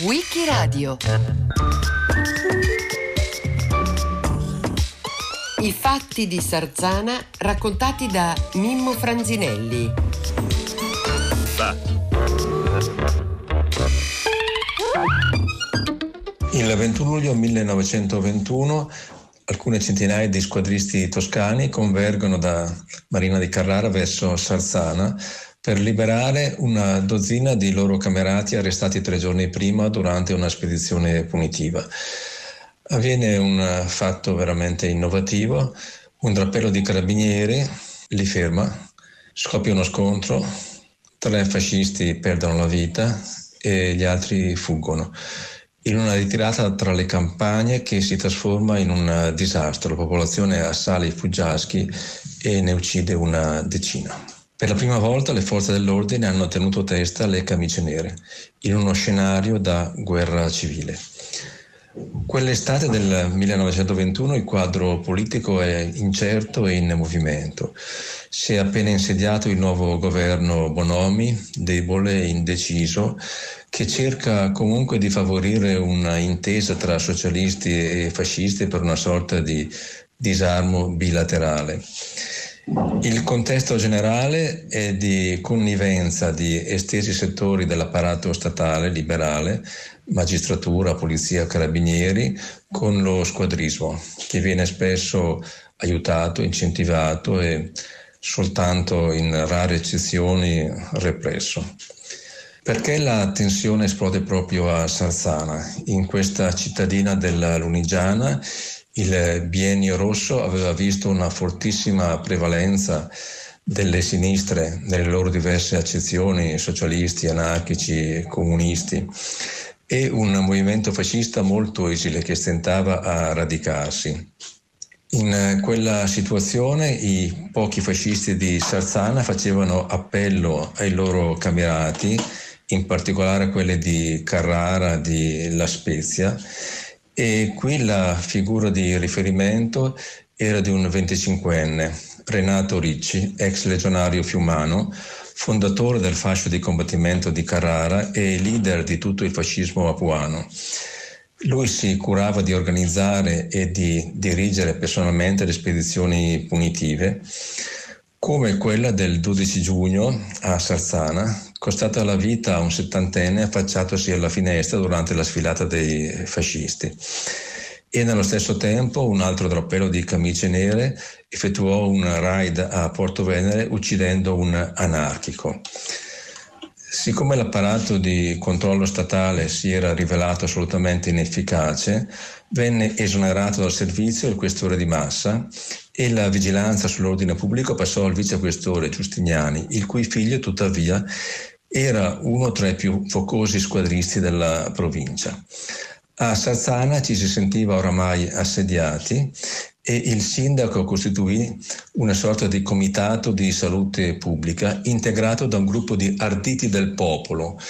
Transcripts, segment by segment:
Wikiradio I fatti di Sarzana raccontati da Mimmo Franzinelli. Il 21 luglio 1921 alcune centinaia di squadristi toscani convergono da Marina di Carrara verso Sarzana per liberare una dozzina di loro camerati arrestati tre giorni prima durante una spedizione punitiva. Avviene un fatto veramente innovativo, un drappello di carabinieri li ferma, scoppia uno scontro, tre fascisti perdono la vita e gli altri fuggono in una ritirata tra le campagne che si trasforma in un disastro. La popolazione assale i fuggiaschi e ne uccide una decina. Per la prima volta le forze dell'ordine hanno tenuto testa alle camicie nere, in uno scenario da guerra civile. Quell'estate del 1921 il quadro politico è incerto e in movimento. Si è appena insediato il nuovo governo Bonomi, debole e indeciso, che cerca comunque di favorire una intesa tra socialisti e fascisti per una sorta di disarmo bilaterale. Il contesto generale è di connivenza di estesi settori dell'apparato statale liberale, magistratura, polizia, carabinieri, con lo squadrismo, che viene spesso aiutato, incentivato e soltanto in rare eccezioni represso. Perché la tensione esplode proprio a Sarzana, in questa cittadina della Lunigiana il biennio rosso aveva visto una fortissima prevalenza delle sinistre nelle loro diverse accezioni, socialisti, anarchici, comunisti, e un movimento fascista molto esile che stentava a radicarsi. In quella situazione i pochi fascisti di Sarzana facevano appello ai loro camerati, in particolare quelli di Carrara, di La Spezia, e qui la figura di riferimento era di un 25enne, Renato Ricci, ex legionario fiumano, fondatore del fascio di combattimento di Carrara e leader di tutto il fascismo apuano. Lui si curava di organizzare e di dirigere personalmente le spedizioni punitive, come quella del 12 giugno a Sarzana, costata la vita a un settantenne affacciatosi alla finestra durante la sfilata dei fascisti. E nello stesso tempo un altro drappello di camicie nere effettuò un raid a Porto Venere uccidendo un anarchico. Siccome l'apparato di controllo statale si era rivelato assolutamente inefficace, venne esonerato dal servizio il questore di Massa e la vigilanza sull'ordine pubblico passò al vicequestore Giustiniani, il cui figlio tuttavia era uno tra i più focosi squadristi della provincia. A Sarzana ci si sentiva oramai assediati e il sindaco costituì una sorta di comitato di salute pubblica integrato da un gruppo di arditi del popolo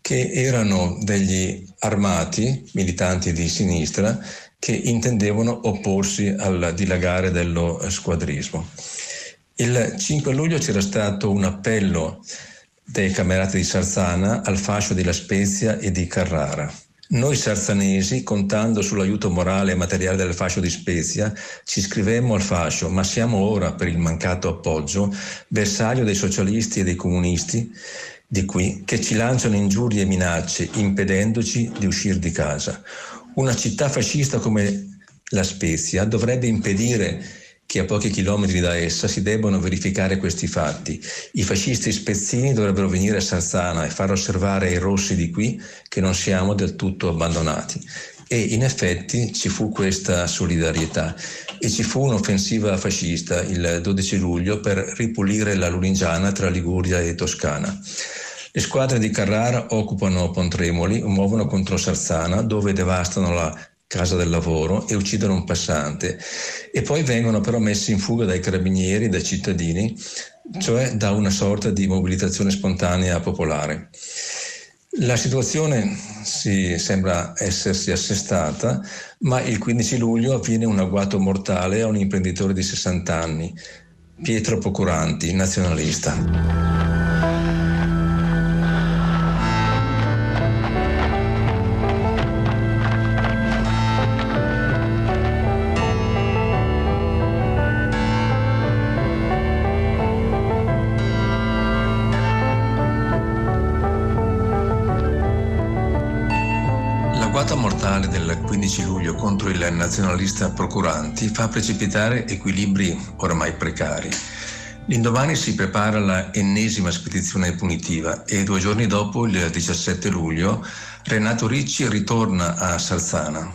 che erano degli armati militanti di sinistra che intendevano opporsi al dilagare dello squadrismo. Il 5 luglio c'era stato un appello dei camerati di Sarzana al fascio di La Spezia e di Carrara. Noi sarzanesi, contando sull'aiuto morale e materiale del fascio di Spezia, ci iscrivemmo al fascio, ma siamo ora, per il mancato appoggio, bersaglio dei socialisti e dei comunisti di qui che ci lanciano ingiurie e minacce, impedendoci di uscire di casa. Una città fascista come La Spezia dovrebbe impedire che a pochi chilometri da essa si debbano verificare questi fatti. I fascisti spezzini dovrebbero venire a Sarzana e far osservare ai rossi di qui che non siamo del tutto abbandonati. E in effetti ci fu questa solidarietà e ci fu un'offensiva fascista il 12 luglio per ripulire la Lunigiana tra Liguria e Toscana. Le squadre di Carrara occupano Pontremoli, muovono contro Sarzana dove devastano la casa del lavoro e uccidono un passante e poi vengono però messi in fuga dai carabinieri, dai cittadini, cioè da una sorta di mobilitazione spontanea popolare. La situazione si sembra essersi assestata, ma il 15 luglio avviene un agguato mortale a un imprenditore di 60 anni, Pietro Pocuranti, nazionalista. Contro il nazionalista Procuranti fa precipitare equilibri oramai precari. L'indomani si prepara la ennesima spedizione punitiva e due giorni dopo, il 17 luglio, Renato Ricci ritorna a Salzana.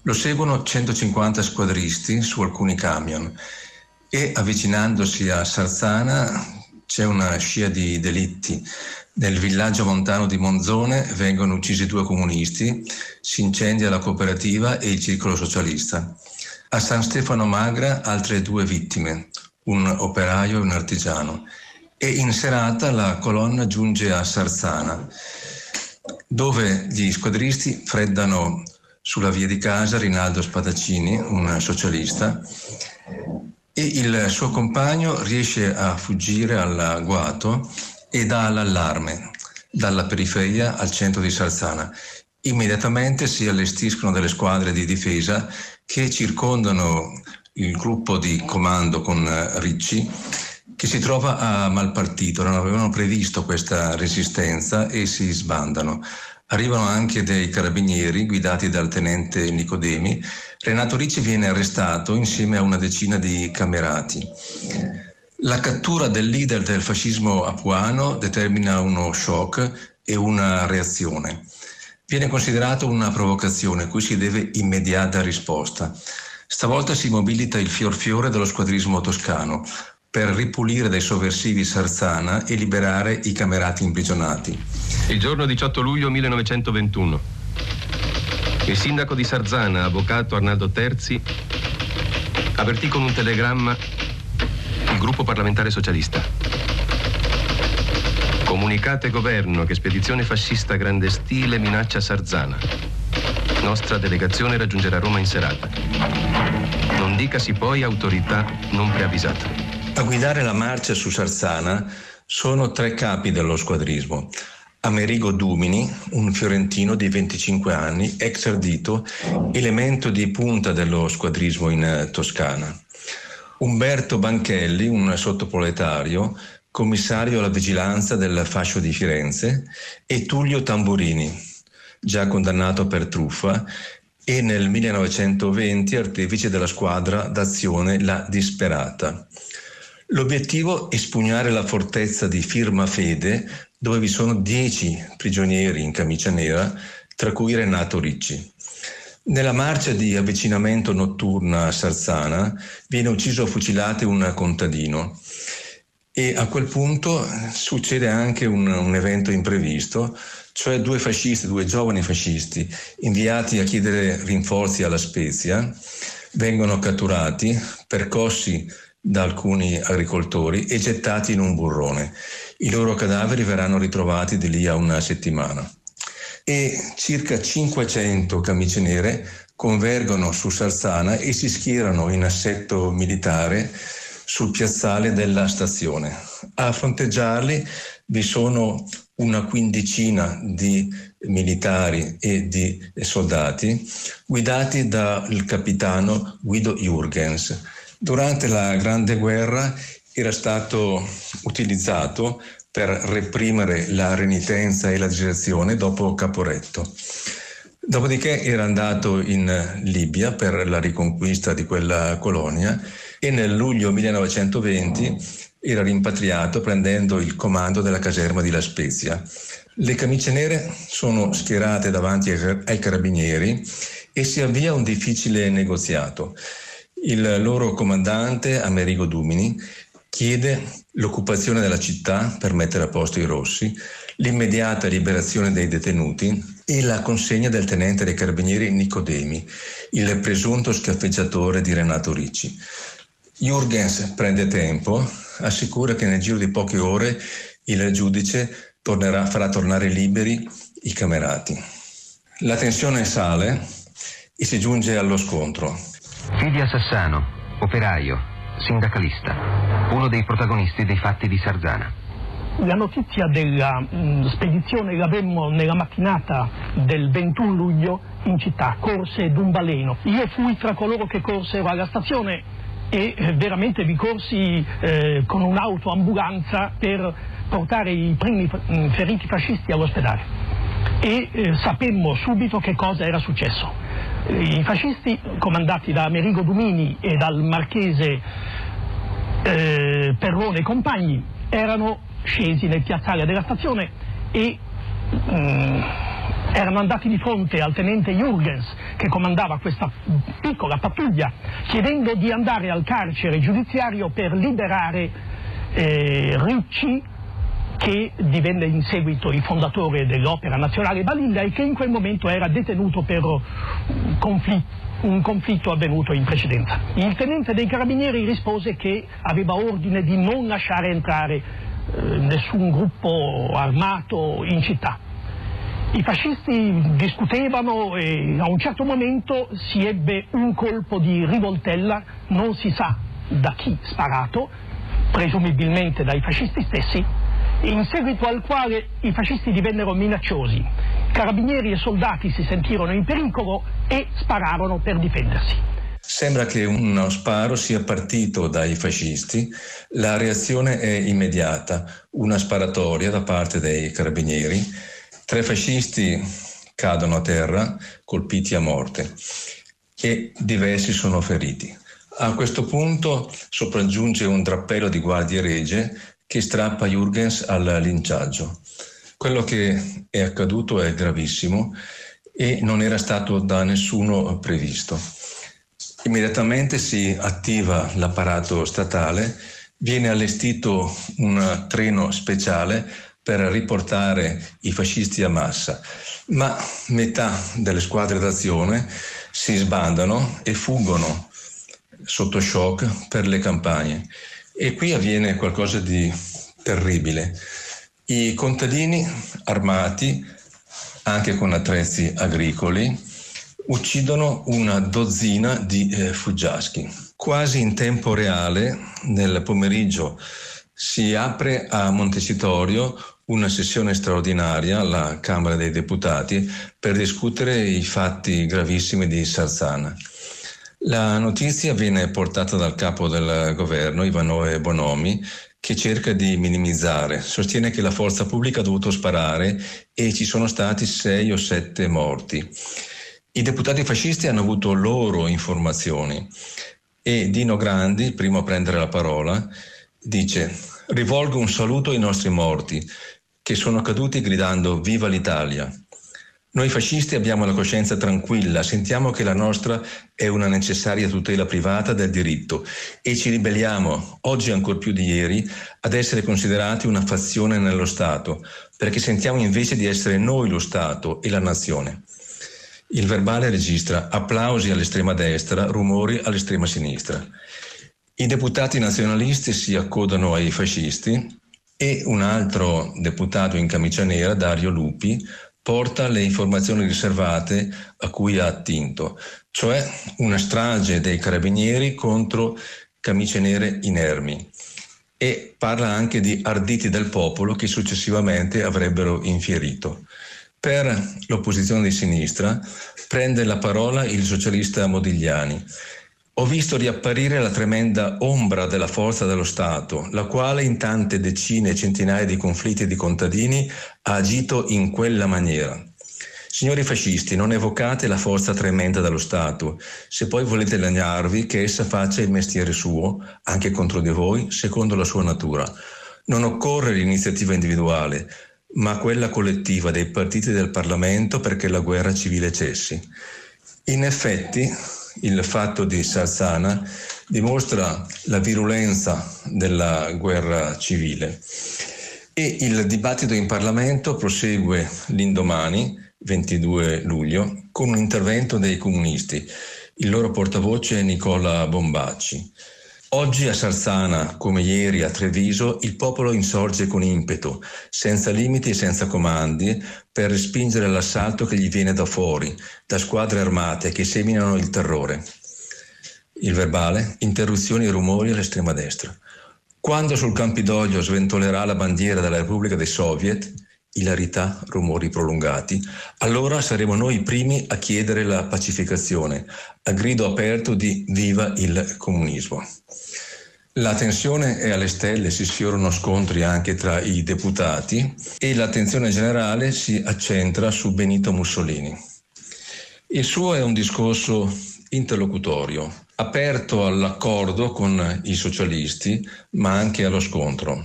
Lo seguono 150 squadristi su alcuni camion e avvicinandosi a Salzana c'è una scia di delitti. Nel villaggio montano di Monzone vengono uccisi due comunisti, si incendia la cooperativa e il circolo socialista. A San Stefano Magra altre due vittime, un operaio e un artigiano. E in serata la colonna giunge a Sarzana, dove gli squadristi freddano sulla via di casa Rinaldo Spadaccini, un socialista, e il suo compagno riesce a fuggire all'agguato e dà l'allarme dalla periferia al centro di Sarzana. Immediatamente si allestiscono delle squadre di difesa che circondano il gruppo di comando con Ricci che si trova a Malpartito, non avevano previsto questa resistenza e si sbandano. Arrivano anche dei carabinieri guidati dal tenente Nicodemi. Renato Ricci viene arrestato insieme a una decina di camerati. La cattura del leader del fascismo apuano determina uno shock e una reazione. Viene considerato una provocazione cui si deve immediata risposta. Stavolta si mobilita il fior fiore dello squadrismo toscano, per ripulire dai sovversivi Sarzana e liberare i camerati imprigionati. Il giorno 18 luglio 1921. Il sindaco di Sarzana, avvocato Arnaldo Terzi, avvertì con un telegramma il gruppo parlamentare socialista. Comunicate governo che spedizione fascista grande stile minaccia Sarzana. Nostra delegazione raggiungerà Roma in serata. Non dicasi poi autorità non preavvisata. A guidare la marcia su Sarzana sono tre capi dello squadrismo. Amerigo Dumini, un fiorentino di 25 anni, ex ardito, elemento di punta dello squadrismo in eh, Toscana. Umberto Banchelli, un sottoproletario, commissario alla vigilanza del fascio di Firenze, e Tullio Tamburini, già condannato per truffa e nel 1920 artefice della squadra d'azione La Disperata. L'obiettivo è espugnare la fortezza di Firma Fede, dove vi sono dieci prigionieri in camicia nera, tra cui Renato Ricci. Nella marcia di avvicinamento notturna a Sarzana viene ucciso a fucilate un contadino e a quel punto succede anche un, un evento imprevisto, cioè due fascisti, due giovani fascisti inviati a chiedere rinforzi alla Spezia, vengono catturati, percossi da alcuni agricoltori e gettati in un burrone. I loro cadaveri verranno ritrovati di lì a una settimana. E circa 500 camicie nere convergono su Sarzana e si schierano in assetto militare sul piazzale della stazione. A fronteggiarli vi sono una quindicina di militari e di soldati guidati dal capitano Guido Jürgens Durante la Grande Guerra era stato utilizzato per reprimere la renitenza e la diserzione dopo Caporetto. Dopodiché era andato in Libia per la riconquista di quella colonia e nel luglio 1920 era rimpatriato prendendo il comando della caserma di La Spezia. Le camicie nere sono schierate davanti ai carabinieri e si avvia un difficile negoziato. Il loro comandante, Amerigo Dumini, chiede l'occupazione della città per mettere a posto i rossi, l'immediata liberazione dei detenuti e la consegna del tenente dei carabinieri Nicodemi, il presunto scaffeggiatore di Renato Ricci. Jürgens prende tempo, assicura che nel giro di poche ore il giudice tornerà, farà tornare liberi i camerati. La tensione sale e si giunge allo scontro. Fidia Sassano, operaio, sindacalista, uno dei protagonisti dei fatti di Sarzana. La notizia della mh, mm, spedizione l'avemmo nella mattinata del 21 luglio in città, corse d'un baleno. Io fui tra coloro che corsero alla stazione e eh, veramente vi corsi eh, con un'autoambulanza per portare i primi mm, feriti fascisti all'ospedale. e eh, sapemmo subito che cosa era successo. I fascisti, comandati da Amerigo Dumini e dal marchese eh, Perrone e compagni, erano scesi nel piazzale della stazione e mm, erano andati di fronte al tenente Jurgens che comandava questa piccola pattuglia chiedendo di andare al carcere giudiziario per liberare eh, Ricci che divenne in seguito il fondatore dell'Opera Nazionale Balilla e che in quel momento era detenuto per un conflitto, un conflitto avvenuto in precedenza. Il tenente dei carabinieri rispose che aveva ordine di non lasciare entrare eh, nessun gruppo armato in città. I fascisti discutevano e a un certo momento si ebbe un colpo di rivoltella, non si sa da chi sparato, presumibilmente dai fascisti stessi, in seguito al quale i fascisti divennero minacciosi. Carabinieri e soldati si sentirono in pericolo e spararono per difendersi. Sembra che uno sparo sia partito dai fascisti, la reazione è immediata, una sparatoria da parte dei carabinieri, tre fascisti cadono a terra colpiti a morte e diversi sono feriti. A questo punto sopraggiunge un drappello di guardie regie che strappa Jürgens al linciaggio. Quello che è accaduto è gravissimo e non era stato da nessuno previsto. Immediatamente si attiva l'apparato statale, viene allestito un treno speciale per riportare i fascisti a massa, ma metà delle squadre d'azione si sbandano e fuggono sotto shock per le campagne. E qui avviene qualcosa di terribile. I contadini armati, anche con attrezzi agricoli, uccidono una dozzina di eh, fuggiaschi. Quasi in tempo reale, nel pomeriggio, si apre a Montecitorio una sessione straordinaria alla Camera dei Deputati per discutere i fatti gravissimi di Sarzana. La notizia viene portata dal capo del governo, Ivanoe Bonomi, che cerca di minimizzare. Sostiene che la forza pubblica ha dovuto sparare e ci sono stati sei o sette morti. I deputati fascisti hanno avuto loro informazioni e Dino Grandi, primo a prendere la parola, dice rivolgo un saluto ai nostri morti che sono caduti gridando viva l'Italia. Noi fascisti abbiamo la coscienza tranquilla, sentiamo che la nostra è una necessaria tutela privata del diritto e ci ribelliamo, oggi ancor più di ieri, ad essere considerati una fazione nello Stato, perché sentiamo invece di essere noi lo Stato e la nazione. Il verbale registra applausi all'estrema destra, rumori all'estrema sinistra. I deputati nazionalisti si accodano ai fascisti e un altro deputato in camicia nera, Dario Lupi, porta le informazioni riservate a cui ha attinto, cioè una strage dei carabinieri contro camicie nere inermi e parla anche di arditi del popolo che successivamente avrebbero infierito. Per l'opposizione di sinistra prende la parola il socialista Modigliani ho visto riapparire la tremenda ombra della forza dello Stato, la quale in tante decine e centinaia di conflitti di contadini ha agito in quella maniera. Signori fascisti, non evocate la forza tremenda dello Stato, se poi volete lagnarvi che essa faccia il mestiere suo, anche contro di voi, secondo la sua natura. Non occorre l'iniziativa individuale, ma quella collettiva dei partiti del Parlamento perché la guerra civile cessi. In effetti, il fatto di Sarzana dimostra la virulenza della guerra civile e il dibattito in Parlamento prosegue l'indomani, 22 luglio, con un intervento dei comunisti. Il loro portavoce è Nicola Bombacci. Oggi a Sarzana, come ieri a Treviso, il popolo insorge con impeto, senza limiti e senza comandi, per respingere l'assalto che gli viene da fuori, da squadre armate che seminano il terrore. Il verbale, interruzioni e rumori all'estrema destra. Quando sul Campidoglio sventolerà la bandiera della Repubblica dei Soviet, ilarità, rumori prolungati, allora saremo noi i primi a chiedere la pacificazione, a grido aperto di viva il comunismo. La tensione è alle stelle, si sfiorano scontri anche tra i deputati e l'attenzione generale si accentra su Benito Mussolini. Il suo è un discorso interlocutorio, aperto all'accordo con i socialisti, ma anche allo scontro.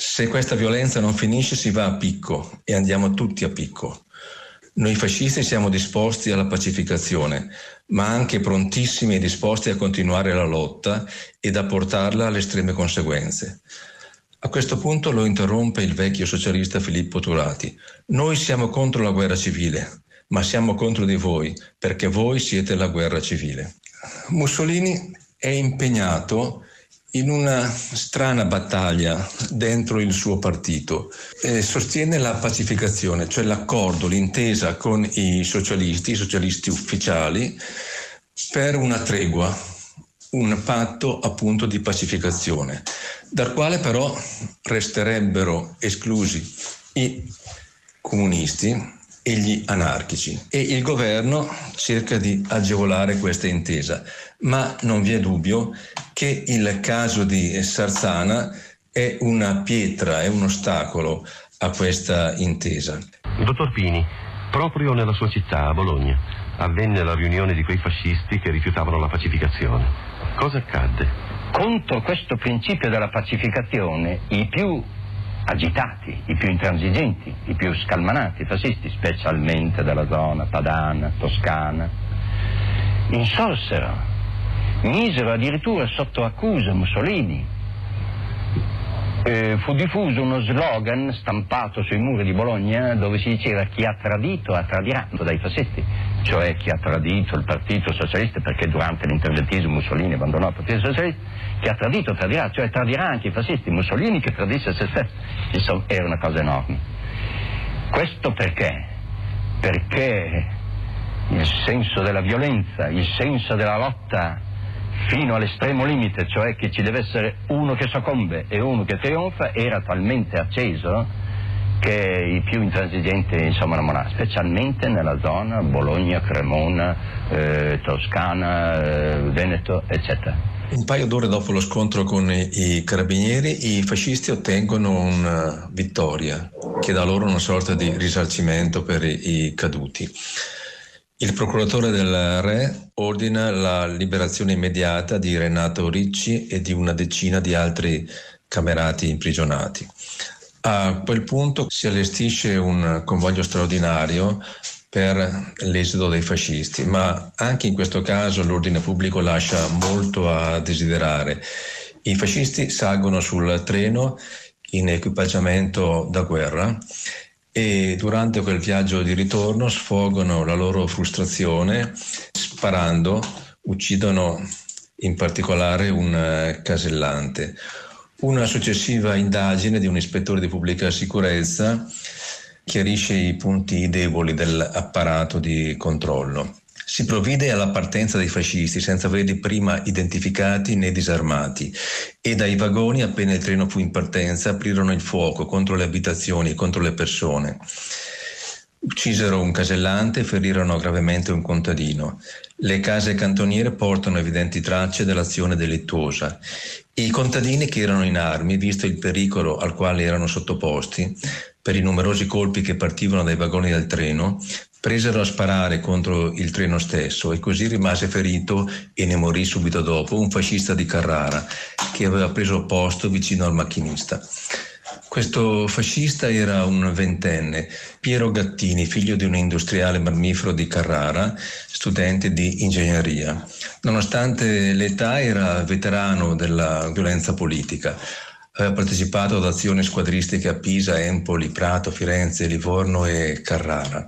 Se questa violenza non finisce si va a picco e andiamo tutti a picco. Noi fascisti siamo disposti alla pacificazione, ma anche prontissimi e disposti a continuare la lotta ed a portarla alle estreme conseguenze. A questo punto lo interrompe il vecchio socialista Filippo Turati. Noi siamo contro la guerra civile, ma siamo contro di voi, perché voi siete la guerra civile. Mussolini è impegnato in una strana battaglia dentro il suo partito. Eh, sostiene la pacificazione, cioè l'accordo, l'intesa con i socialisti, i socialisti ufficiali, per una tregua, un patto appunto di pacificazione, dal quale però resterebbero esclusi i comunisti e gli anarchici e il governo cerca di agevolare questa intesa, ma non vi è dubbio che il caso di Sarzana è una pietra, è un ostacolo a questa intesa. Dottor Pini, proprio nella sua città, a Bologna, avvenne la riunione di quei fascisti che rifiutavano la pacificazione. Cosa accadde? Contro questo principio della pacificazione, i più agitati, i più intransigenti, i più scalmanati fascisti, specialmente della zona padana, toscana, insorsero, misero addirittura sotto accusa Mussolini. Eh, fu diffuso uno slogan stampato sui muri di Bologna dove si diceva chi ha tradito ha tradirà dai fascisti, cioè chi ha tradito il partito socialista perché durante l'interventismo Mussolini abbandonò il partito socialista che ha tradito tradirà, cioè tradirà anche i fascisti, Mussolini che tradisce se stesso. Insomma, era una cosa enorme. Questo perché? Perché il senso della violenza, il senso della lotta fino all'estremo limite, cioè che ci deve essere uno che soccombe e uno che trionfa, era talmente acceso che i più intransigenti insomma non specialmente nella zona Bologna, Cremona, eh, Toscana, eh, Veneto, eccetera. Un paio d'ore dopo lo scontro con i carabinieri, i fascisti ottengono una vittoria che dà loro una sorta di risarcimento per i caduti. Il procuratore del re ordina la liberazione immediata di Renato Ricci e di una decina di altri camerati imprigionati. A quel punto si allestisce un convoglio straordinario per l'esodo dei fascisti, ma anche in questo caso l'ordine pubblico lascia molto a desiderare. I fascisti salgono sul treno in equipaggiamento da guerra e durante quel viaggio di ritorno sfogano la loro frustrazione sparando, uccidono in particolare un casellante. Una successiva indagine di un ispettore di pubblica sicurezza chiarisce i punti deboli dell'apparato di controllo. Si provvide alla partenza dei fascisti senza averli prima identificati né disarmati e dai vagoni appena il treno fu in partenza aprirono il fuoco contro le abitazioni e contro le persone. Uccisero un casellante e ferirono gravemente un contadino. Le case cantoniere portano evidenti tracce dell'azione delittuosa. I contadini che erano in armi, visto il pericolo al quale erano sottoposti, per i numerosi colpi che partivano dai vagoni del treno, presero a sparare contro il treno stesso e così rimase ferito e ne morì subito dopo un fascista di Carrara che aveva preso posto vicino al macchinista. Questo fascista era un ventenne, Piero Gattini, figlio di un industriale mammifero di Carrara, studente di ingegneria. Nonostante l'età era veterano della violenza politica aveva partecipato ad azioni squadristiche a Pisa, Empoli, Prato, Firenze, Livorno e Carrara.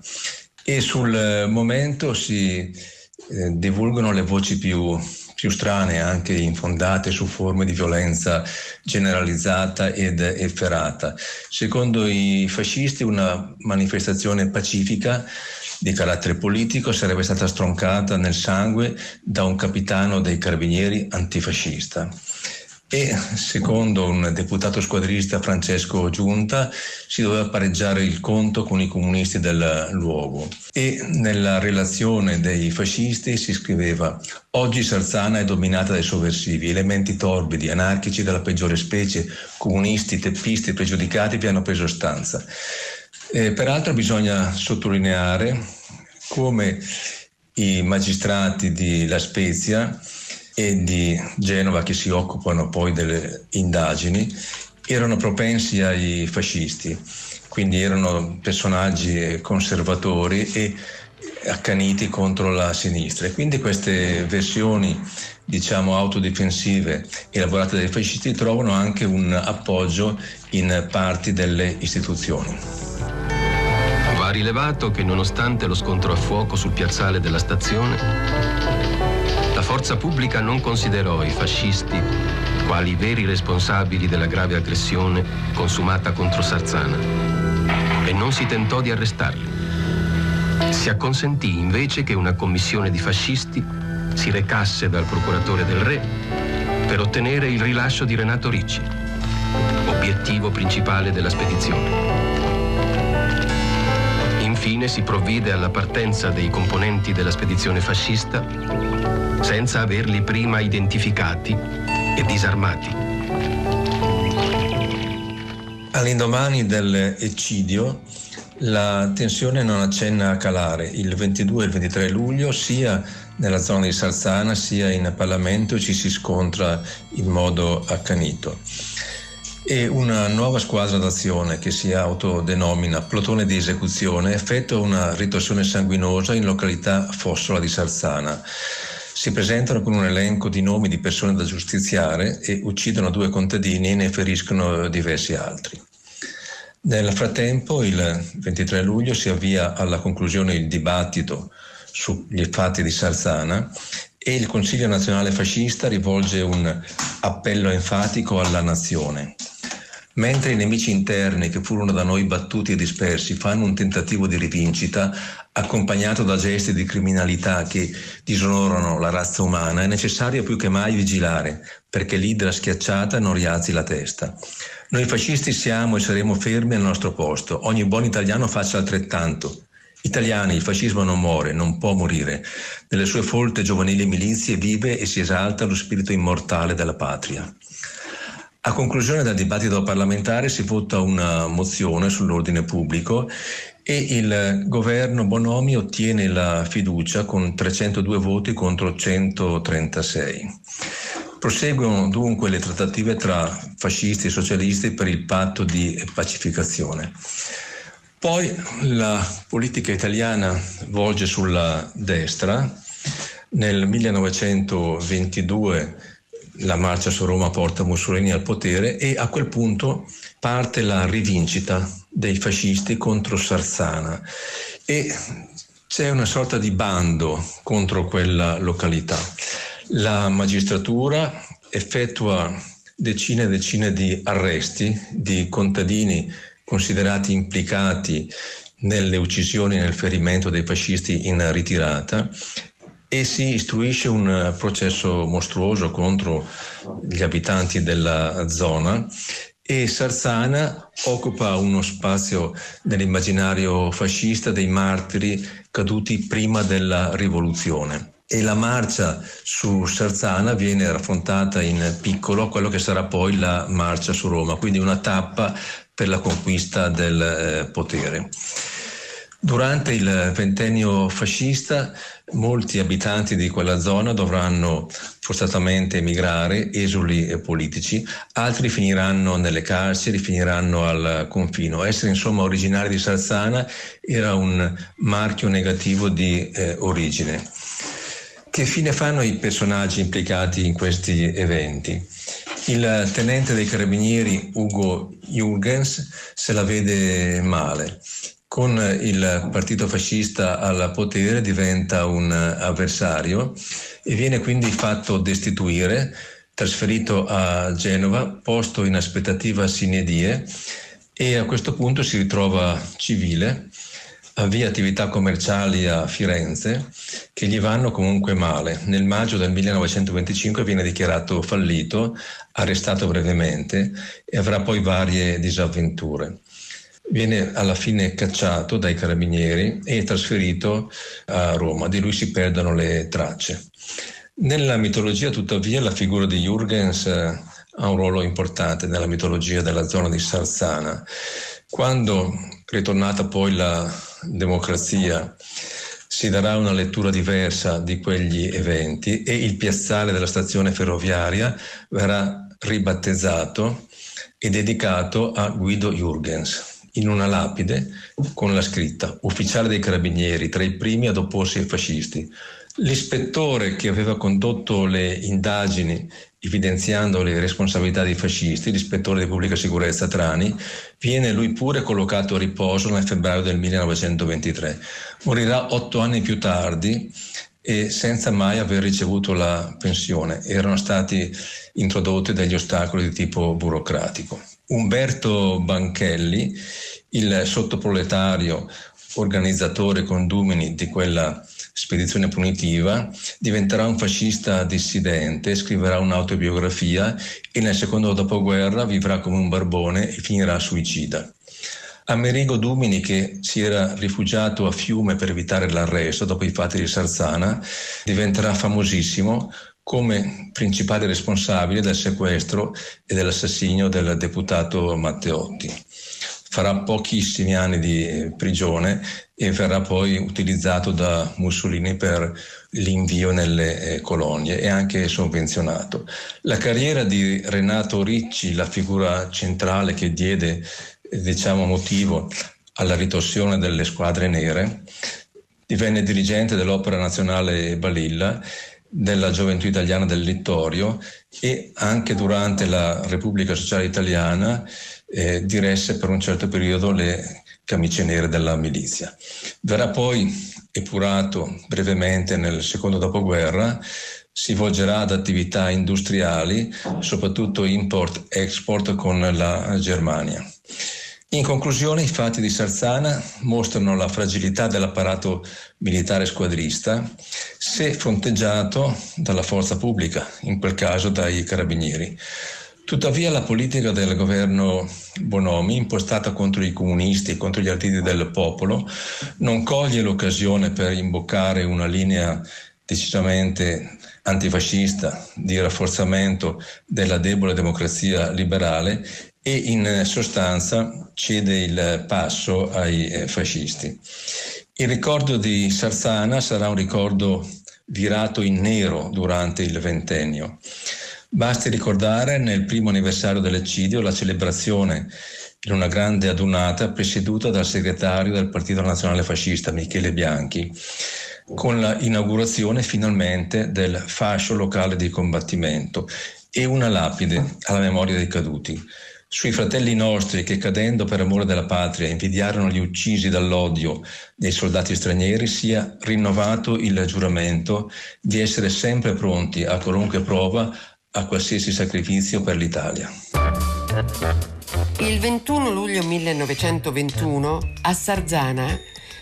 E sul momento si eh, divulgano le voci più, più strane, anche infondate su forme di violenza generalizzata ed efferata. Secondo i fascisti una manifestazione pacifica di carattere politico sarebbe stata stroncata nel sangue da un capitano dei carabinieri antifascista. E secondo un deputato squadrista Francesco Giunta si doveva pareggiare il conto con i comunisti del luogo e nella relazione dei fascisti si scriveva oggi Sarzana è dominata dai sovversivi, elementi torbidi, anarchici della peggiore specie, comunisti, teppisti, pregiudicati vi hanno preso stanza. Eh, peraltro bisogna sottolineare come i magistrati di La Spezia e di Genova che si occupano poi delle indagini erano propensi ai fascisti, quindi erano personaggi conservatori e accaniti contro la sinistra e quindi queste versioni diciamo autodifensive elaborate dai fascisti trovano anche un appoggio in parti delle istituzioni. Va rilevato che nonostante lo scontro a fuoco sul piazzale della stazione, la forza pubblica non considerò i fascisti quali veri responsabili della grave aggressione consumata contro Sarzana e non si tentò di arrestarli. Si acconsentì invece che una commissione di fascisti si recasse dal procuratore del re per ottenere il rilascio di Renato Ricci, obiettivo principale della spedizione. Infine si provvide alla partenza dei componenti della spedizione fascista senza averli prima identificati e disarmati. All'indomani dell'eccidio la tensione non accenna a calare. Il 22 e il 23 luglio sia nella zona di Salzana sia in Parlamento ci si scontra in modo accanito. E una nuova squadra d'azione che si autodenomina Plotone di esecuzione effettua una ritorsione sanguinosa in località Fossola di Salzana si presentano con un elenco di nomi di persone da giustiziare e uccidono due contadini e ne feriscono diversi altri. Nel frattempo, il 23 luglio, si avvia alla conclusione il dibattito sugli fatti di Sarzana e il Consiglio nazionale fascista rivolge un appello enfatico alla nazione. Mentre i nemici interni che furono da noi battuti e dispersi fanno un tentativo di rivincita, accompagnato da gesti di criminalità che disonorano la razza umana, è necessario più che mai vigilare perché l'idra schiacciata non rialzi la testa. Noi fascisti siamo e saremo fermi al nostro posto. Ogni buon italiano faccia altrettanto. Italiani, il fascismo non muore, non può morire. Nelle sue folte giovanili milizie vive e si esalta lo spirito immortale della patria. A conclusione del dibattito parlamentare si vota una mozione sull'ordine pubblico e il governo Bonomi ottiene la fiducia con 302 voti contro 136. Proseguono dunque le trattative tra fascisti e socialisti per il patto di pacificazione. Poi la politica italiana volge sulla destra. Nel 1922 la marcia su Roma porta Mussolini al potere e a quel punto parte la rivincita dei fascisti contro Sarzana e c'è una sorta di bando contro quella località. La magistratura effettua decine e decine di arresti di contadini considerati implicati nelle uccisioni e nel ferimento dei fascisti in ritirata e si istruisce un processo mostruoso contro gli abitanti della zona e Sarzana occupa uno spazio nell'immaginario fascista dei martiri caduti prima della rivoluzione e la marcia su Sarzana viene raffrontata in piccolo quello che sarà poi la marcia su Roma, quindi una tappa per la conquista del eh, potere. Durante il ventennio fascista molti abitanti di quella zona dovranno forzatamente emigrare, esuli politici, altri finiranno nelle carceri, finiranno al confino. Essere insomma originari di Sarzana era un marchio negativo di eh, origine. Che fine fanno i personaggi implicati in questi eventi? Il tenente dei carabinieri Ugo Jürgens se la vede male con il partito fascista al potere diventa un avversario e viene quindi fatto destituire, trasferito a Genova, posto in aspettativa sine die e a questo punto si ritrova civile avvia attività commerciali a Firenze che gli vanno comunque male. Nel maggio del 1925 viene dichiarato fallito, arrestato brevemente e avrà poi varie disavventure. Viene alla fine cacciato dai carabinieri e trasferito a Roma, di lui si perdono le tracce. Nella mitologia tuttavia la figura di Jürgens eh, ha un ruolo importante nella mitologia della zona di Sarzana. Quando, ritornata poi la democrazia, si darà una lettura diversa di quegli eventi e il piazzale della stazione ferroviaria verrà ribattezzato e dedicato a Guido Jürgens in una lapide con la scritta ufficiale dei carabinieri tra i primi ad opporsi ai fascisti. L'ispettore che aveva condotto le indagini evidenziando le responsabilità dei fascisti, l'ispettore di pubblica sicurezza Trani, viene lui pure collocato a riposo nel febbraio del 1923. Morirà otto anni più tardi e senza mai aver ricevuto la pensione. Erano stati introdotti degli ostacoli di tipo burocratico. Umberto Banchelli, il sottoproletario organizzatore condumini di quella spedizione punitiva, diventerà un fascista dissidente, scriverà un'autobiografia e nel secondo dopoguerra vivrà come un barbone e finirà suicida. Amerigo Dumini, che si era rifugiato a Fiume per evitare l'arresto dopo i fatti di Sarzana, diventerà famosissimo come principale responsabile del sequestro e dell'assassinio del deputato Matteotti farà pochissimi anni di prigione e verrà poi utilizzato da Mussolini per l'invio nelle eh, colonie e anche sovvenzionato. La carriera di Renato Ricci, la figura centrale che diede diciamo, motivo alla ritorsione delle squadre nere, divenne dirigente dell'Opera Nazionale Balilla della gioventù italiana del Littorio e anche durante la Repubblica Sociale Italiana eh, diresse per un certo periodo le camicie nere della milizia. Verrà poi epurato brevemente nel secondo dopoguerra, si volgerà ad attività industriali, soprattutto import-export con la Germania. In conclusione, i fatti di Sarzana mostrano la fragilità dell'apparato militare squadrista se fronteggiato dalla forza pubblica, in quel caso dai carabinieri. Tuttavia la politica del governo Bonomi, impostata contro i comunisti e contro gli arditi del popolo, non coglie l'occasione per imboccare una linea decisamente antifascista di rafforzamento della debole democrazia liberale e in sostanza cede il passo ai fascisti. Il ricordo di Sarzana sarà un ricordo virato in nero durante il ventennio. Basti ricordare nel primo anniversario dell'eccidio la celebrazione in una grande adunata presieduta dal segretario del Partito Nazionale Fascista Michele Bianchi, con l'inaugurazione finalmente del fascio locale di combattimento e una lapide alla memoria dei caduti. Sui fratelli nostri che cadendo per amore della patria invidiarono gli uccisi dall'odio dei soldati stranieri sia rinnovato il giuramento di essere sempre pronti a qualunque prova a qualsiasi sacrificio per l'Italia. Il 21 luglio 1921 a Sarzana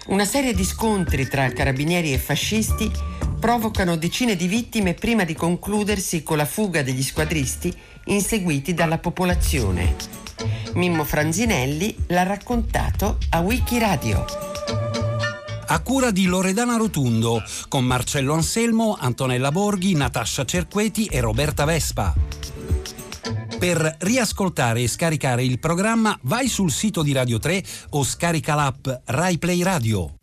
una serie di scontri tra carabinieri e fascisti provocano decine di vittime prima di concludersi con la fuga degli squadristi inseguiti dalla popolazione. Mimmo Franzinelli l'ha raccontato a Wikiradio a cura di Loredana Rotundo, con Marcello Anselmo, Antonella Borghi, Natascia Cerqueti e Roberta Vespa. Per riascoltare e scaricare il programma vai sul sito di Radio 3 o scarica l'app RaiPlay Radio.